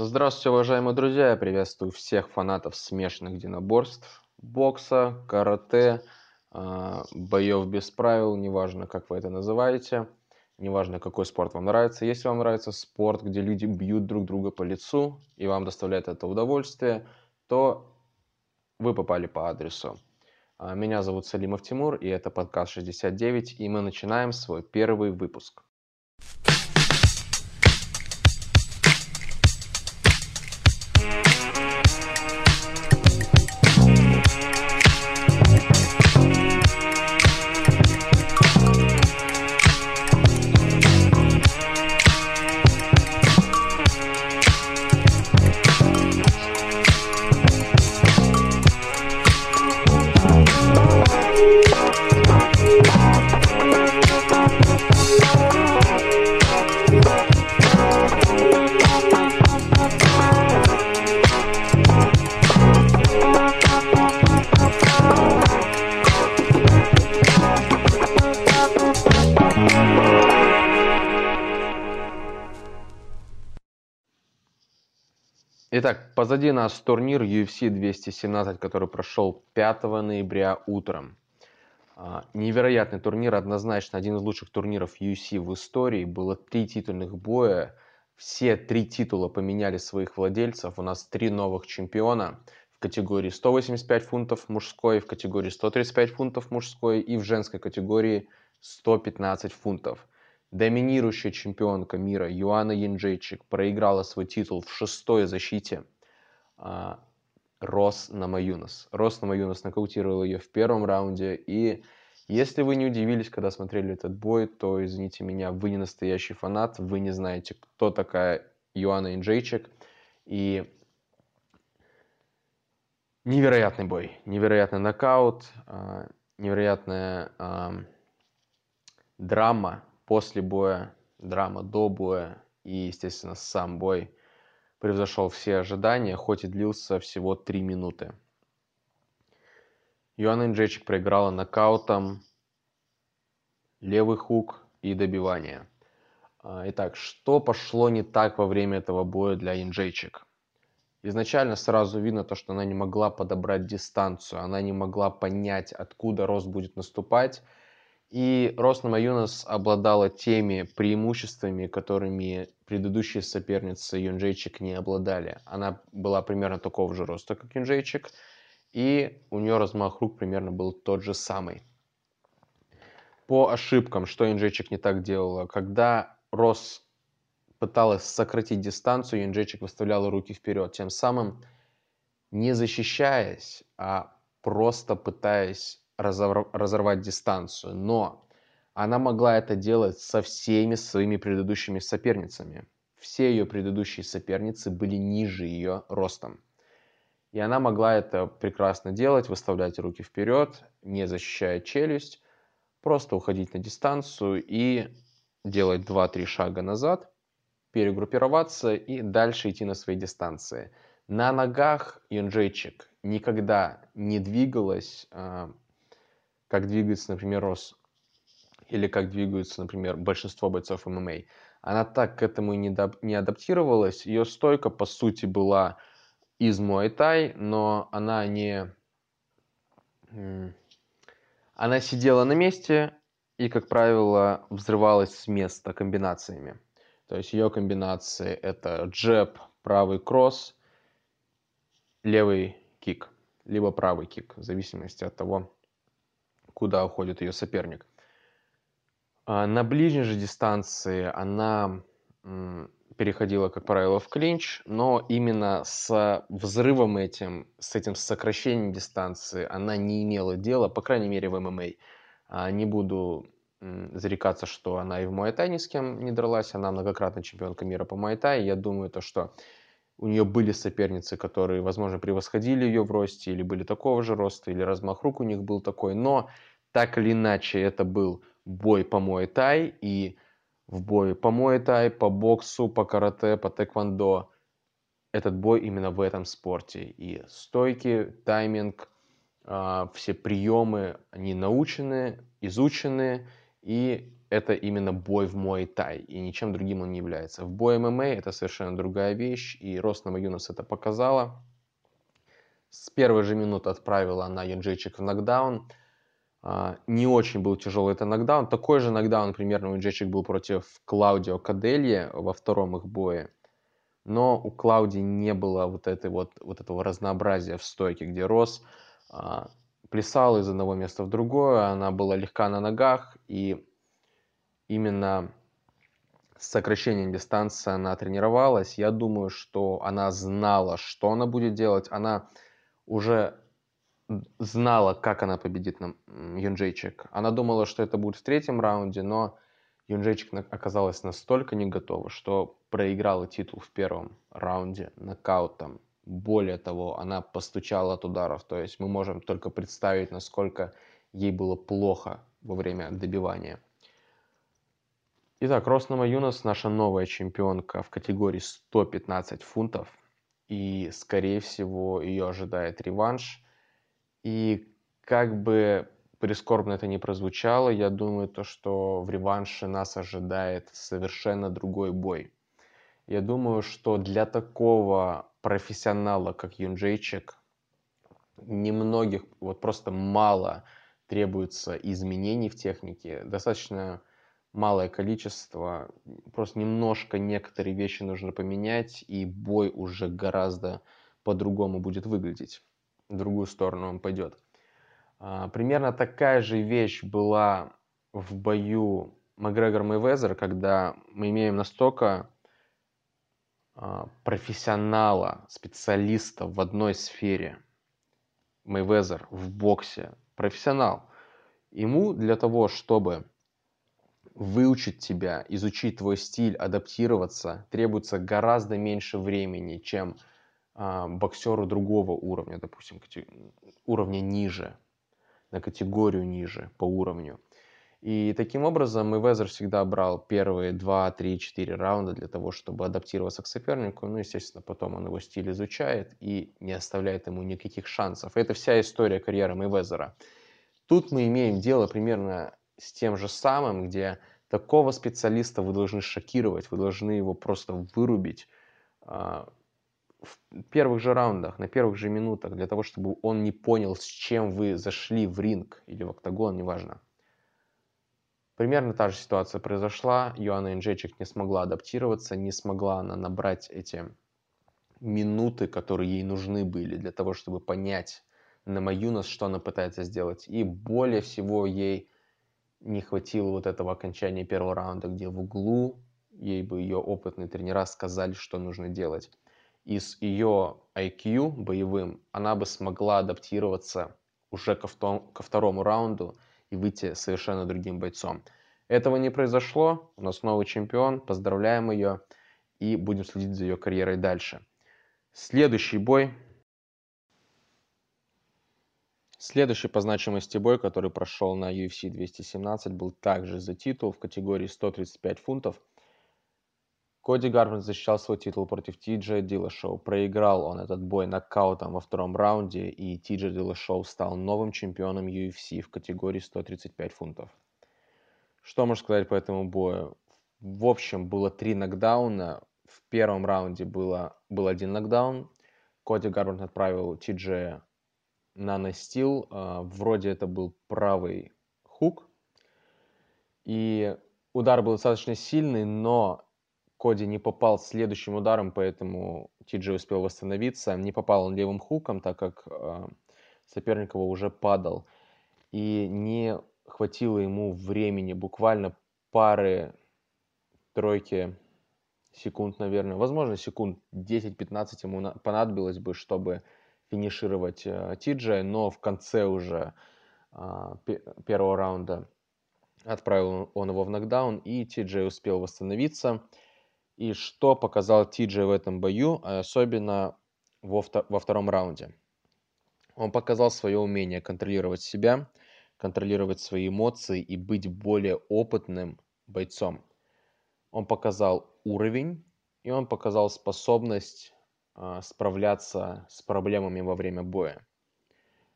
Здравствуйте, уважаемые друзья! Я приветствую всех фанатов смешанных единоборств, бокса, карате, а, боев без правил, неважно, как вы это называете, неважно, какой спорт вам нравится. Если вам нравится спорт, где люди бьют друг друга по лицу, и вам доставляет это удовольствие, то вы попали по адресу. А, меня зовут Салимов Тимур, и это подкаст 69, и мы начинаем свой первый выпуск. Итак, позади нас турнир UFC 217, который прошел 5 ноября утром. А, невероятный турнир, однозначно один из лучших турниров UFC в истории. Было три титульных боя. Все три титула поменяли своих владельцев. У нас три новых чемпиона в категории 185 фунтов мужской, в категории 135 фунтов мужской и в женской категории 115 фунтов. Доминирующая чемпионка мира Юана Янджейчик проиграла свой титул в шестой защите а, Рос Намаюнас. Рос Намаюнас нокаутировал ее в первом раунде. И если вы не удивились, когда смотрели этот бой, то, извините меня, вы не настоящий фанат, вы не знаете, кто такая Юана Янджейчик. И невероятный бой, невероятный нокаут, а, невероятная драма, после боя, драма до боя и, естественно, сам бой превзошел все ожидания, хоть и длился всего 3 минуты. Юана Инджечик проиграла нокаутом, левый хук и добивание. А, итак, что пошло не так во время этого боя для Инджейчик? Изначально сразу видно то, что она не могла подобрать дистанцию, она не могла понять, откуда рост будет наступать, и Роснама Юнос обладала теми преимуществами, которыми предыдущие соперницы Юнджейчик не обладали. Она была примерно такого же роста, как Юнджейчик, и у нее размах рук примерно был тот же самый. По ошибкам, что Юнджейчик не так делала, когда Рос пыталась сократить дистанцию, Юнджейчик выставляла руки вперед, тем самым не защищаясь, а просто пытаясь разорвать дистанцию, но она могла это делать со всеми своими предыдущими соперницами. Все ее предыдущие соперницы были ниже ее ростом. И она могла это прекрасно делать, выставлять руки вперед, не защищая челюсть, просто уходить на дистанцию и делать 2-3 шага назад, перегруппироваться и дальше идти на своей дистанции. На ногах Юнджейчик никогда не двигалась а, как двигается, например, Рос, или как двигаются, например, большинство бойцов ММА. Она так к этому не, не адаптировалась. Ее стойка, по сути, была из Муайтай, но она не... Она сидела на месте и, как правило, взрывалась с места комбинациями. То есть ее комбинации это джеб, правый кросс, левый кик, либо правый кик, в зависимости от того, куда уходит ее соперник. А, на ближней же дистанции она переходила, как правило, в клинч, но именно с взрывом этим, с этим сокращением дистанции она не имела дела, по крайней мере, в ММА. А, не буду зарекаться, что она и в Муайтай ни с кем не дралась, она многократная чемпионка мира по Муайтай, я думаю, то, что у нее были соперницы, которые, возможно, превосходили ее в росте, или были такого же роста, или размах рук у них был такой, но так или иначе это был бой по муай-тай, и в бой по муай-тай, по боксу, по карате, по тэквондо, этот бой именно в этом спорте. И стойки, тайминг, а, все приемы, они научены, изучены, и это именно бой в Муай Тай, и ничем другим он не является. В бой ММА это совершенно другая вещь, и Роснама Юнос это показала. С первой же минуты отправила она Юнджейчик в нокдаун. А, не очень был тяжелый это нокдаун. Такой же нокдаун примерно у Юнджейчик был против Клаудио Каделье во втором их бое. Но у Клауди не было вот, этой вот, вот этого разнообразия в стойке, где Рос а, плясал из одного места в другое, она была легка на ногах, и именно с сокращением дистанции она тренировалась. Я думаю, что она знала, что она будет делать. Она уже знала, как она победит на Юнджейчик. Она думала, что это будет в третьем раунде, но Юнджейчик оказалась настолько не готова, что проиграла титул в первом раунде нокаутом. Более того, она постучала от ударов. То есть мы можем только представить, насколько ей было плохо во время добивания. Итак, Роснама Юнос наша новая чемпионка в категории 115 фунтов. И, скорее всего, ее ожидает реванш. И как бы прискорбно это не прозвучало, я думаю, то, что в реванше нас ожидает совершенно другой бой. Я думаю, что для такого профессионала, как Юнджейчик, немногих, вот просто мало требуется изменений в технике. Достаточно малое количество, просто немножко некоторые вещи нужно поменять, и бой уже гораздо по-другому будет выглядеть. В другую сторону он пойдет. А, примерно такая же вещь была в бою Макгрегор Мэйвезер, когда мы имеем настолько а, профессионала, специалиста в одной сфере. Мэйвезер в боксе, профессионал. Ему для того, чтобы выучить тебя, изучить твой стиль, адаптироваться, требуется гораздо меньше времени, чем боксеру другого уровня, допустим, уровня ниже, на категорию ниже по уровню. И таким образом Мэйвезер всегда брал первые 2, 3, 4 раунда для того, чтобы адаптироваться к сопернику. Ну, естественно, потом он его стиль изучает и не оставляет ему никаких шансов. Это вся история карьеры Мэйвезера. Тут мы имеем дело примерно с тем же самым, где такого специалиста вы должны шокировать, вы должны его просто вырубить а, в первых же раундах, на первых же минутах, для того, чтобы он не понял, с чем вы зашли в ринг или в октагон, неважно. Примерно та же ситуация произошла. Йоанна Инжечик не смогла адаптироваться, не смогла она набрать эти минуты, которые ей нужны были для того, чтобы понять на Маюнас, что она пытается сделать. И более всего ей не хватило вот этого окончания первого раунда, где в углу ей бы ее опытные тренера сказали, что нужно делать. И с ее IQ боевым она бы смогла адаптироваться уже ко, втом, ко второму раунду и выйти совершенно другим бойцом. Этого не произошло, у нас новый чемпион, поздравляем ее и будем следить за ее карьерой дальше. Следующий бой Следующий по значимости бой, который прошел на UFC 217, был также за титул в категории 135 фунтов. Коди Гарвин защищал свой титул против Ти Джей. Проиграл он этот бой нокаутом во втором раунде, и Ти Джей стал новым чемпионом UFC в категории 135 фунтов. Что можно сказать по этому бою? В общем, было три нокдауна. В первом раунде было, был один нокдаун. Коди Гарвин отправил Ти Джея наностил. А, вроде это был правый хук. И удар был достаточно сильный, но Коди не попал следующим ударом, поэтому Тиджи успел восстановиться. Не попал он левым хуком, так как э, соперник его уже падал. И не хватило ему времени, буквально пары, тройки секунд, наверное, возможно, секунд 10-15 ему понадобилось бы, чтобы финишировать э, Тиджей, но в конце уже э, первого раунда отправил он его в нокдаун, и Тиджей успел восстановиться. И что показал Тиджей в этом бою, особенно во, во втором раунде? Он показал свое умение контролировать себя, контролировать свои эмоции и быть более опытным бойцом. Он показал уровень, и он показал способность а, справляться с проблемами во время боя.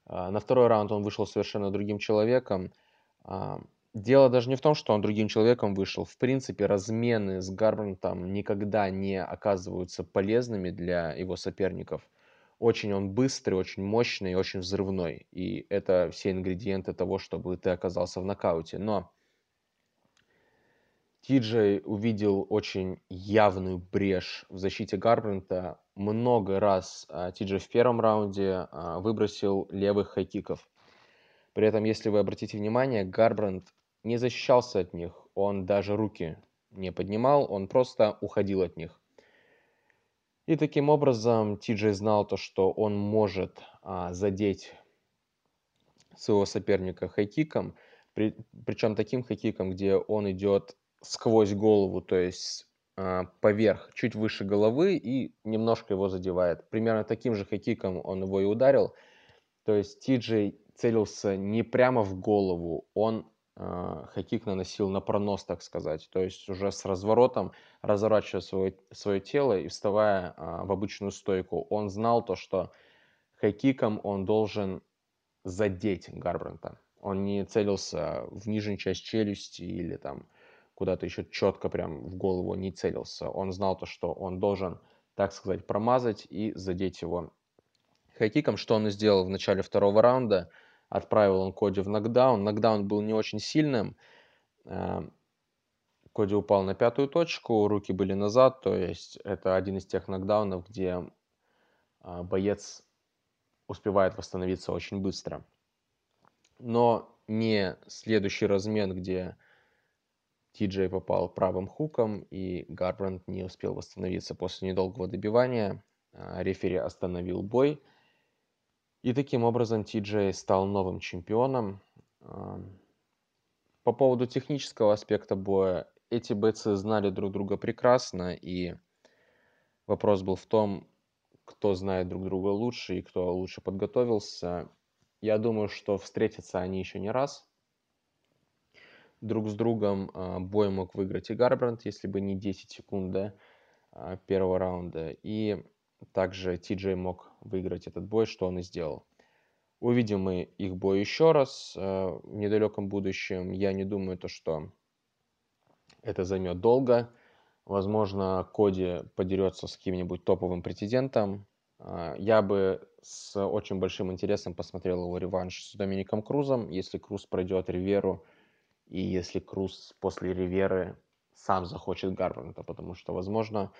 А, на второй раунд он вышел совершенно другим человеком. А, дело даже не в том, что он другим человеком вышел. В принципе, размены с Гарбрантом никогда не оказываются полезными для его соперников. Очень он быстрый, очень мощный, очень взрывной. И это все ингредиенты того, чтобы ты оказался в нокауте. Но Тиджей увидел очень явную брешь в защите Гарбрента. Много раз а, Тиджей в первом раунде а, выбросил левых хайкиков. При этом, если вы обратите внимание, Гарбранд не защищался от них. Он даже руки не поднимал, он просто уходил от них. И таким образом Тиджей знал то, что он может а, задеть своего соперника хайкиком, при, причем таким хайкиком, где он идет сквозь голову, то есть э, поверх, чуть выше головы и немножко его задевает. Примерно таким же хай-киком он его и ударил. То есть Тиджей целился не прямо в голову, он э, хай-кик наносил на пронос, так сказать. То есть уже с разворотом, разворачивая свое, свое тело и вставая э, в обычную стойку. Он знал то, что хай-киком он должен задеть Гарбрента. Он не целился в нижнюю часть челюсти или там куда-то еще четко прям в голову не целился. Он знал то, что он должен, так сказать, промазать и задеть его хайкиком, что он и сделал в начале второго раунда. Отправил он Коди в нокдаун. Нокдаун был не очень сильным. Э, Коди упал на пятую точку, руки были назад, то есть это один из тех нокдаунов, где э, боец успевает восстановиться очень быстро. Но не следующий размен, где Ти-Джей попал правым хуком, и Гарбранд не успел восстановиться после недолгого добивания. А, рефери остановил бой. И таким образом Ти-Джей стал новым чемпионом. По поводу технического аспекта боя, эти бойцы знали друг друга прекрасно, и вопрос был в том, кто знает друг друга лучше и кто лучше подготовился. Я думаю, что встретятся они еще не раз – друг с другом. А, бой мог выиграть и Гарбранд, если бы не 10 секунд а, первого раунда. И также Ти мог выиграть этот бой, что он и сделал. Увидим мы их бой еще раз а, в недалеком будущем. Я не думаю, то, что это займет долго. Возможно, Коди подерется с каким-нибудь топовым претендентом. Я бы с очень большим интересом посмотрел его реванш с Домиником Крузом. Если Круз пройдет Риверу, и если Круз после Риверы сам захочет Гарбранта, потому что, возможно,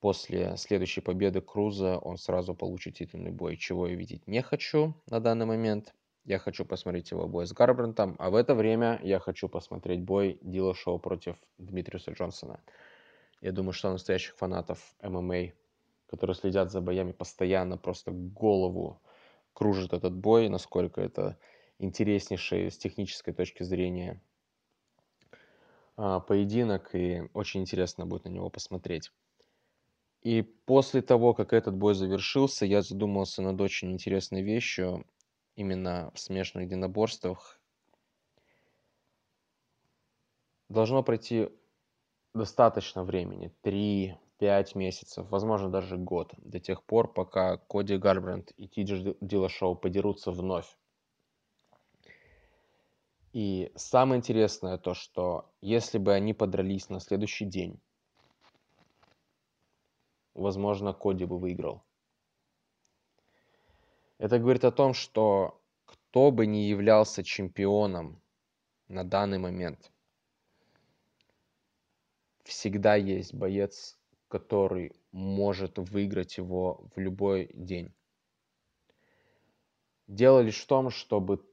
после следующей победы Круза он сразу получит титульный бой, чего я видеть не хочу на данный момент. Я хочу посмотреть его бой с Гарбрантом, а в это время я хочу посмотреть бой Дила Шоу против Дмитриуса Джонсона. Я думаю, что настоящих фанатов ММА, которые следят за боями постоянно, просто голову кружит этот бой, насколько это интереснейший с технической точки зрения а, поединок, и очень интересно будет на него посмотреть. И после того, как этот бой завершился, я задумался над очень интересной вещью, именно в смешанных единоборствах. Должно пройти достаточно времени, 3-5 месяцев, возможно даже год, до тех пор, пока Коди Гарбранд и Тиджи Дилашоу подерутся вновь. И самое интересное то, что если бы они подрались на следующий день, возможно, Коди бы выиграл. Это говорит о том, что кто бы ни являлся чемпионом на данный момент, всегда есть боец, который может выиграть его в любой день. Дело лишь в том, чтобы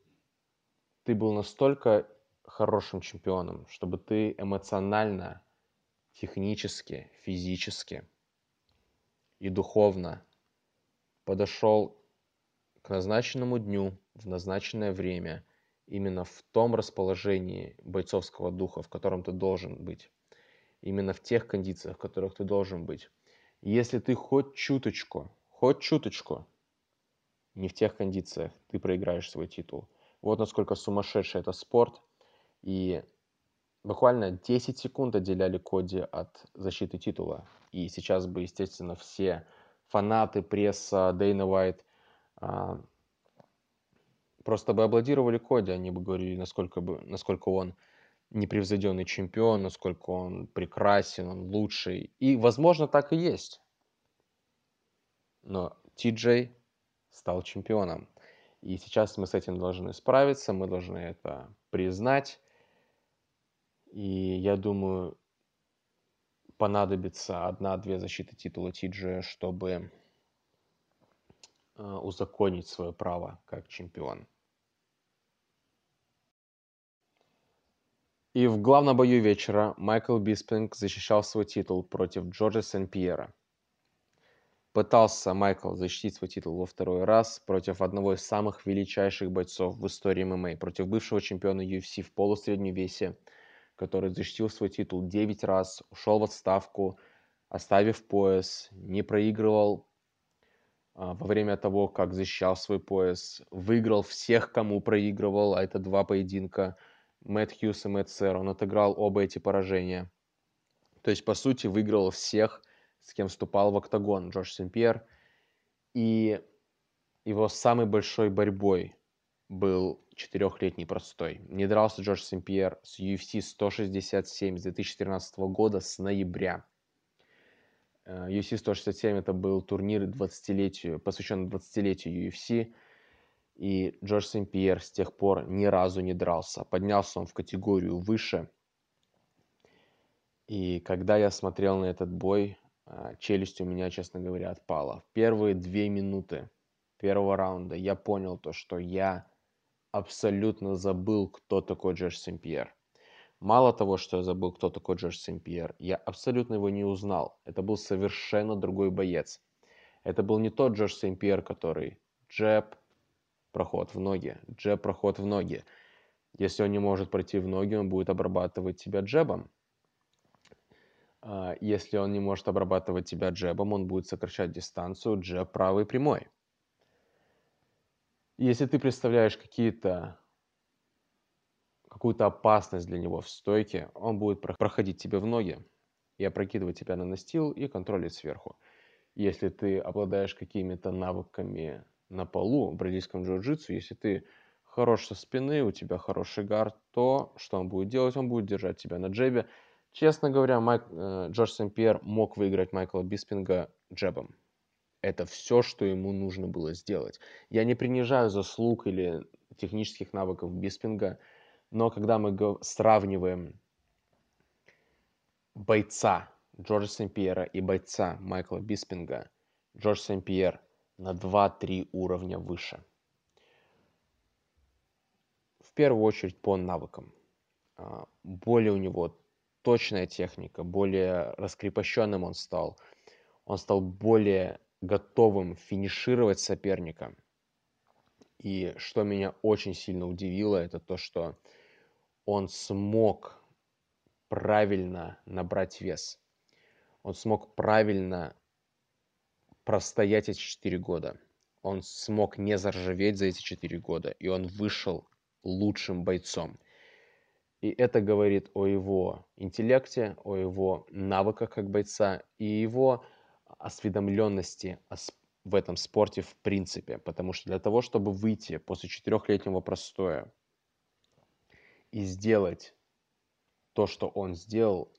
ты был настолько хорошим чемпионом, чтобы ты эмоционально, технически, физически и духовно подошел к назначенному дню в назначенное время именно в том расположении бойцовского духа, в котором ты должен быть, именно в тех кондициях, в которых ты должен быть. Если ты хоть чуточку, хоть чуточку не в тех кондициях, ты проиграешь свой титул – вот насколько сумасшедший это спорт. И буквально 10 секунд отделяли Коди от защиты титула. И сейчас бы, естественно, все фанаты, пресса, Дейна Уайт, а, просто бы аплодировали Коди, они бы говорили, насколько, бы, насколько он непревзойденный чемпион, насколько он прекрасен, он лучший. И, возможно, так и есть. Но Ти Джей стал чемпионом. И сейчас мы с этим должны справиться, мы должны это признать. И я думаю, понадобится одна-две защиты титула Тиджи, чтобы э, узаконить свое право как чемпион. И в главном бою вечера Майкл Биспинг защищал свой титул против Джорджа Сен-Пьера. Пытался Майкл защитить свой титул во второй раз против одного из самых величайших бойцов в истории ММА, против бывшего чемпиона UFC в полусреднем весе, который защитил свой титул 9 раз, ушел в отставку, оставив пояс, не проигрывал а, во время того, как защищал свой пояс, выиграл всех, кому проигрывал, а это два поединка – Мэтт Хьюз и Мэтт Сэр. Он отыграл оба эти поражения. То есть, по сути, выиграл всех, с кем вступал в октагон Джордж Сен-Пьер. И его самой большой борьбой был четырехлетний простой. Не дрался Джордж Сен-Пьер с UFC 167 с 2013 года с ноября. UFC 167 это был турнир 20-летию, посвященный 20-летию UFC. И Джордж Сен-Пьер с тех пор ни разу не дрался. Поднялся он в категорию выше. И когда я смотрел на этот бой, а, челюсть у меня, честно говоря, отпала. В первые две минуты первого раунда я понял то, что я абсолютно забыл, кто такой Джордж Сен-Пьер. Мало того, что я забыл, кто такой Джордж Сен-Пьер, я абсолютно его не узнал. Это был совершенно другой боец. Это был не тот Джордж Сен-Пьер, который джеб, проход в ноги, джеб, проход в ноги. Если он не может пройти в ноги, он будет обрабатывать тебя джебом. А, если он не может обрабатывать тебя джебом, он будет сокращать дистанцию джеб правый прямой. Если ты представляешь какие-то какую-то опасность для него в стойке, он будет проходить тебе в ноги и опрокидывать тебя на настил и контролить сверху. Если ты обладаешь какими-то навыками на полу в бразильском джиу-джитсу, если ты хорош со спины, у тебя хороший гард, то что он будет делать? Он будет держать тебя на джебе. Честно говоря, Майк, э, Джордж Сен-Пьер мог выиграть Майкла Биспинга джебом. Это все, что ему нужно было сделать. Я не принижаю заслуг или технических навыков Биспинга, но когда мы сравниваем бойца Джорджа Сен-Пьера и бойца Майкла Биспинга, Джордж Сен-Пьер – на 2-3 уровня выше. В первую очередь по навыкам. А, более у него точная техника, более раскрепощенным он стал. Он стал более готовым финишировать соперника. И что меня очень сильно удивило, это то, что он смог правильно набрать вес. Он смог правильно простоять эти 4 года. Он смог не заржаветь за эти 4 года, и он вышел лучшим бойцом. И это говорит о его интеллекте, о его навыках как бойца и его осведомленности в этом спорте в принципе. Потому что для того, чтобы выйти после четырехлетнего простоя и сделать то, что он сделал,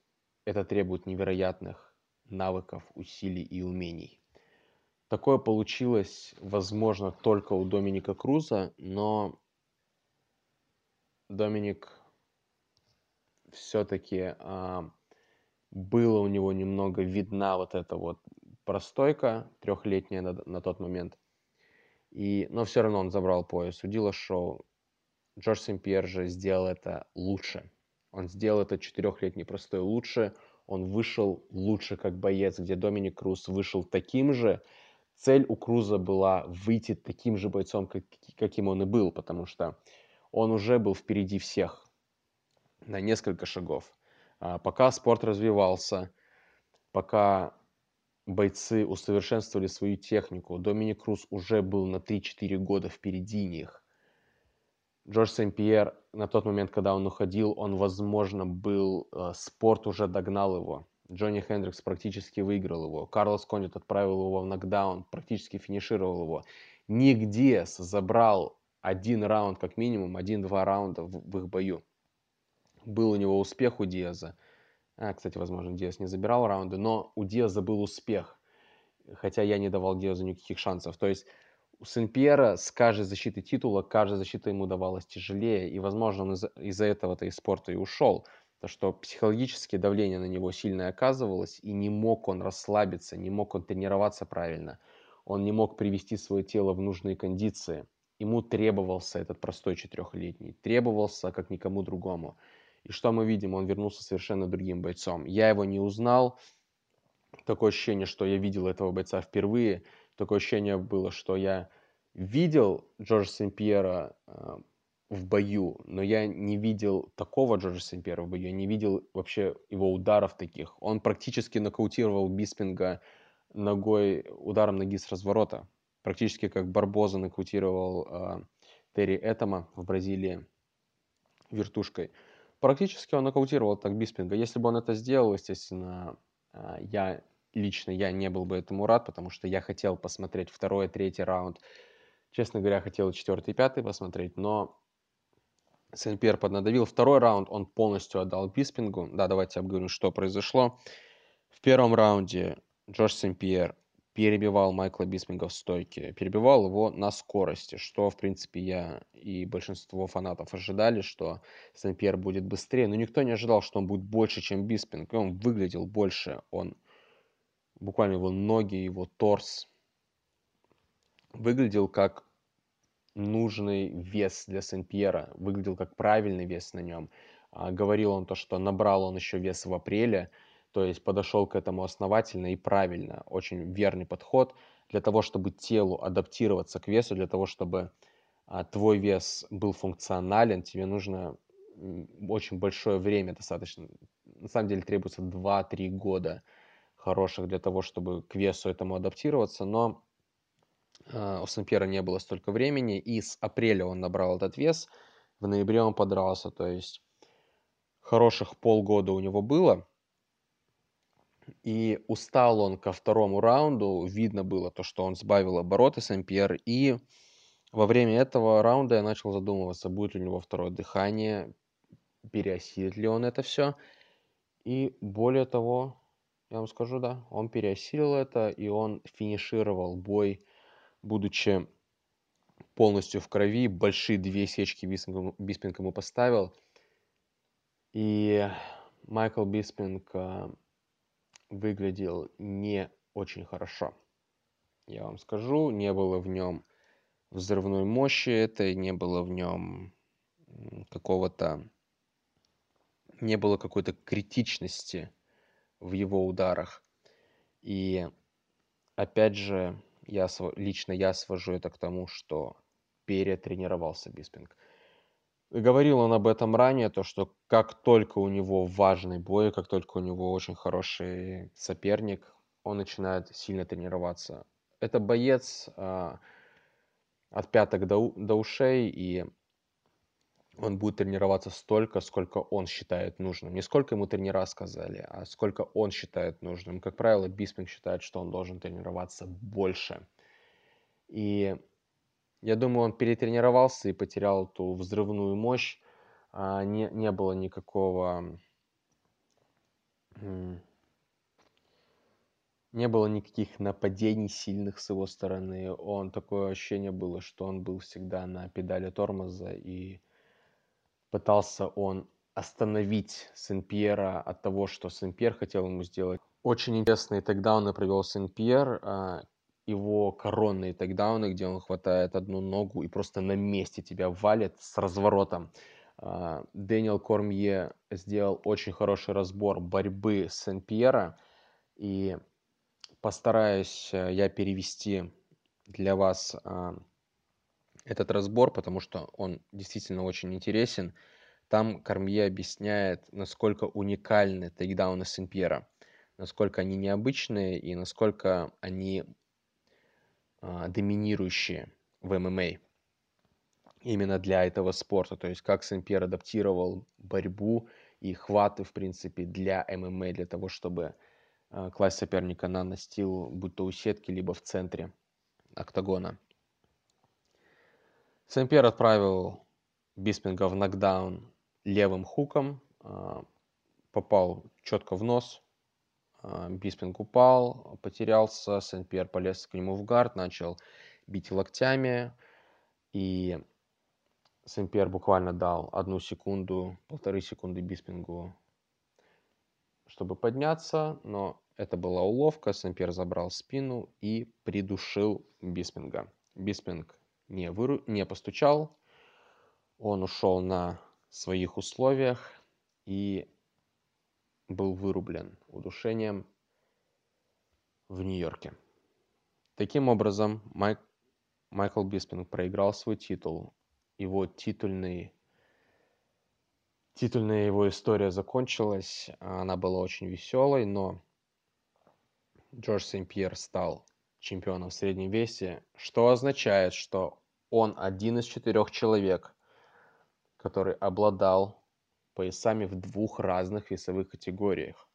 это требует невероятных навыков, усилий и умений. Такое получилось, возможно, только у Доминика Круза, но Доминик все-таки а, было у него немного видна вот эта вот простойка трехлетняя на, на тот момент. И, но все равно он забрал пояс у Дила Шоу. Джордж Симпьер же сделал это лучше. Он сделал это четырехлетний простой лучше. Он вышел лучше как боец, где Доминик Круз вышел таким же, цель у Круза была выйти таким же бойцом, как, каким он и был, потому что он уже был впереди всех на несколько шагов. А пока спорт развивался, пока бойцы усовершенствовали свою технику, Доминик Круз уже был на 3-4 года впереди них. Джордж Сен-Пьер на тот момент, когда он уходил, он, возможно, был, э, спорт уже догнал его. Джонни Хендрикс практически выиграл его. Карлос Кондит отправил его в нокдаун, практически финишировал его. Диас забрал один раунд как минимум, один-два раунда в, в их бою. Был у него успех у Диаза. А, кстати, возможно, Диаз не забирал раунды, но у Диаза был успех. Хотя я не давал Диазу никаких шансов. То есть у Сен-Пьера с каждой защитой титула, каждая защита ему давалась тяжелее, и, возможно, он из- из-за этого-то из спорта и ушел. То, что психологическое давление на него сильное оказывалось, и не мог он расслабиться, не мог он тренироваться правильно, он не мог привести свое тело в нужные кондиции. Ему требовался этот простой четырехлетний, требовался как никому другому. И что мы видим? Он вернулся совершенно другим бойцом. Я его не узнал. Такое ощущение, что я видел этого бойца впервые – такое ощущение было, что я видел Джорджа Сен-Пьера э, в бою, но я не видел такого Джорджа Сен-Пьера в бою, я не видел вообще его ударов таких. Он практически нокаутировал Биспинга ногой, ударом ноги с разворота. Практически как Барбоза нокаутировал э, Терри Этома в Бразилии вертушкой. Практически он нокаутировал так Биспинга. Если бы он это сделал, естественно, э, я лично я не был бы этому рад, потому что я хотел посмотреть второй, третий раунд. Честно говоря, хотел четвертый, пятый посмотреть, но Сен-Пьер поднадавил. Второй раунд он полностью отдал Биспингу. Да, давайте обговорим, что произошло. В первом раунде Джордж Сен-Пьер перебивал Майкла Биспинга в стойке, перебивал его на скорости, что, в принципе, я и большинство фанатов ожидали, что Сен-Пьер будет быстрее, но никто не ожидал, что он будет больше, чем Биспинг, и он выглядел больше, он буквально его ноги, его торс выглядел как нужный вес для Сен-Пьера, выглядел как правильный вес на нем. А, говорил он то, что набрал он еще вес в апреле, то есть подошел к этому основательно и правильно. Очень верный подход для того, чтобы телу адаптироваться к весу, для того, чтобы а, твой вес был функционален, тебе нужно очень большое время достаточно. На самом деле требуется 2-3 года хороших для того, чтобы к весу этому адаптироваться, но э, у Сампьера не было столько времени, и с апреля он набрал этот вес, в ноябре он подрался, то есть хороших полгода у него было, и устал он ко второму раунду, видно было то, что он сбавил обороты Сампьер, и во время этого раунда я начал задумываться, будет ли у него второе дыхание, переосилит ли он это все, и более того, я вам скажу, да, он переосилил это, и он финишировал бой, будучи полностью в крови. Большие две сечки Биспинг, Биспинг ему поставил. И Майкл Биспинг э, выглядел не очень хорошо. Я вам скажу, не было в нем взрывной мощи этой, не было в нем какого-то, не было какой-то критичности в его ударах. И опять же, я, лично я свожу это к тому, что перетренировался Биспинг. Говорил он об этом ранее, то что как только у него важный бой, как только у него очень хороший соперник, он начинает сильно тренироваться. Это боец а, от пяток до, до ушей, и он будет тренироваться столько, сколько он считает нужным. Не сколько ему тренера сказали, а сколько он считает нужным. Как правило, Биспинг считает, что он должен тренироваться больше. И я думаю, он перетренировался и потерял ту взрывную мощь. А не, не было никакого... Не было никаких нападений сильных с его стороны. Он такое ощущение было, что он был всегда на педали тормоза и пытался он остановить Сен-Пьера от того, что Сен-Пьер хотел ему сделать. Очень интересные тейкдауны провел Сен-Пьер, его коронные тейкдауны, где он хватает одну ногу и просто на месте тебя валит с разворотом. А, Дэниел Кормье сделал очень хороший разбор борьбы Сен-Пьера, и постараюсь э, я перевести для вас а, этот разбор, потому что он действительно очень интересен. Там Кормье объясняет, насколько уникальны тейкдауны Сен-Пьера, насколько они необычные и насколько они доминирующие в ММА именно для этого спорта. То есть как Сен-Пьер адаптировал борьбу и хваты, в принципе, для ММА, для того, чтобы а, класть соперника на настил, будь то у сетки, либо в центре октагона. Сэмпер отправил Биспинга в нокдаун левым хуком, а, попал четко в нос, а, Биспинг упал, потерялся, Сен-Пьер полез к нему в гард, начал бить локтями, и Сен-Пьер буквально дал одну секунду, полторы секунды Биспингу, чтобы подняться, но это была уловка, Сен-Пьер забрал спину и придушил Биспинга. Биспинг не, выру... не постучал, он ушел на своих условиях и был вырублен удушением в Нью-Йорке. Таким образом, Майк, Майкл Биспинг проиграл свой титул. Его титульный, титульная его история закончилась. Она была очень веселой, но Джордж Сен-Пьер стал чемпионом в среднем весе, что означает, что он один из четырех человек, который обладал поясами в двух разных весовых категориях.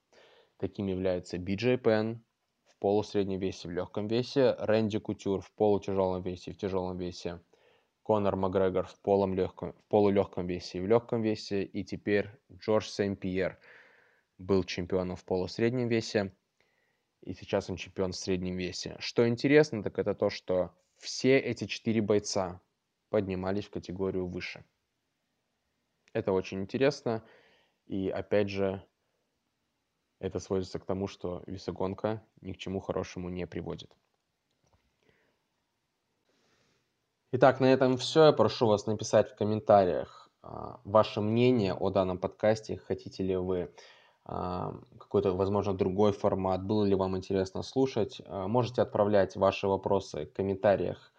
Таким являются Биджей Пен в полусреднем весе, в легком весе, Рэнди Кутюр в полутяжелом весе и в тяжелом весе, Конор Макгрегор в, полом легком, в полулегком весе и в легком весе, и теперь Джордж Сен-Пьер был чемпионом в полусреднем весе, и сейчас он чемпион в среднем весе. Что интересно, так это то, что все эти четыре бойца поднимались в категорию выше. Это очень интересно. И опять же, это сводится к тому, что весогонка ни к чему хорошему не приводит. Итак, на этом все. Я прошу вас написать в комментариях а, ваше мнение о данном подкасте. Хотите ли вы а, какой-то, возможно, другой формат? Было ли вам интересно слушать? А, можете отправлять ваши вопросы в комментариях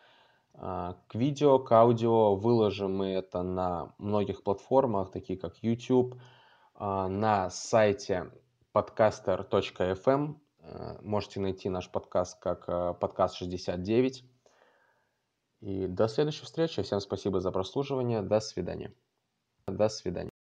к видео, к аудио. Выложим мы это на многих платформах, такие как YouTube, а, на сайте podcaster.fm. А, можете найти наш подкаст как подкаст 69. И до следующей встречи. Всем спасибо за прослушивание. До свидания. До свидания.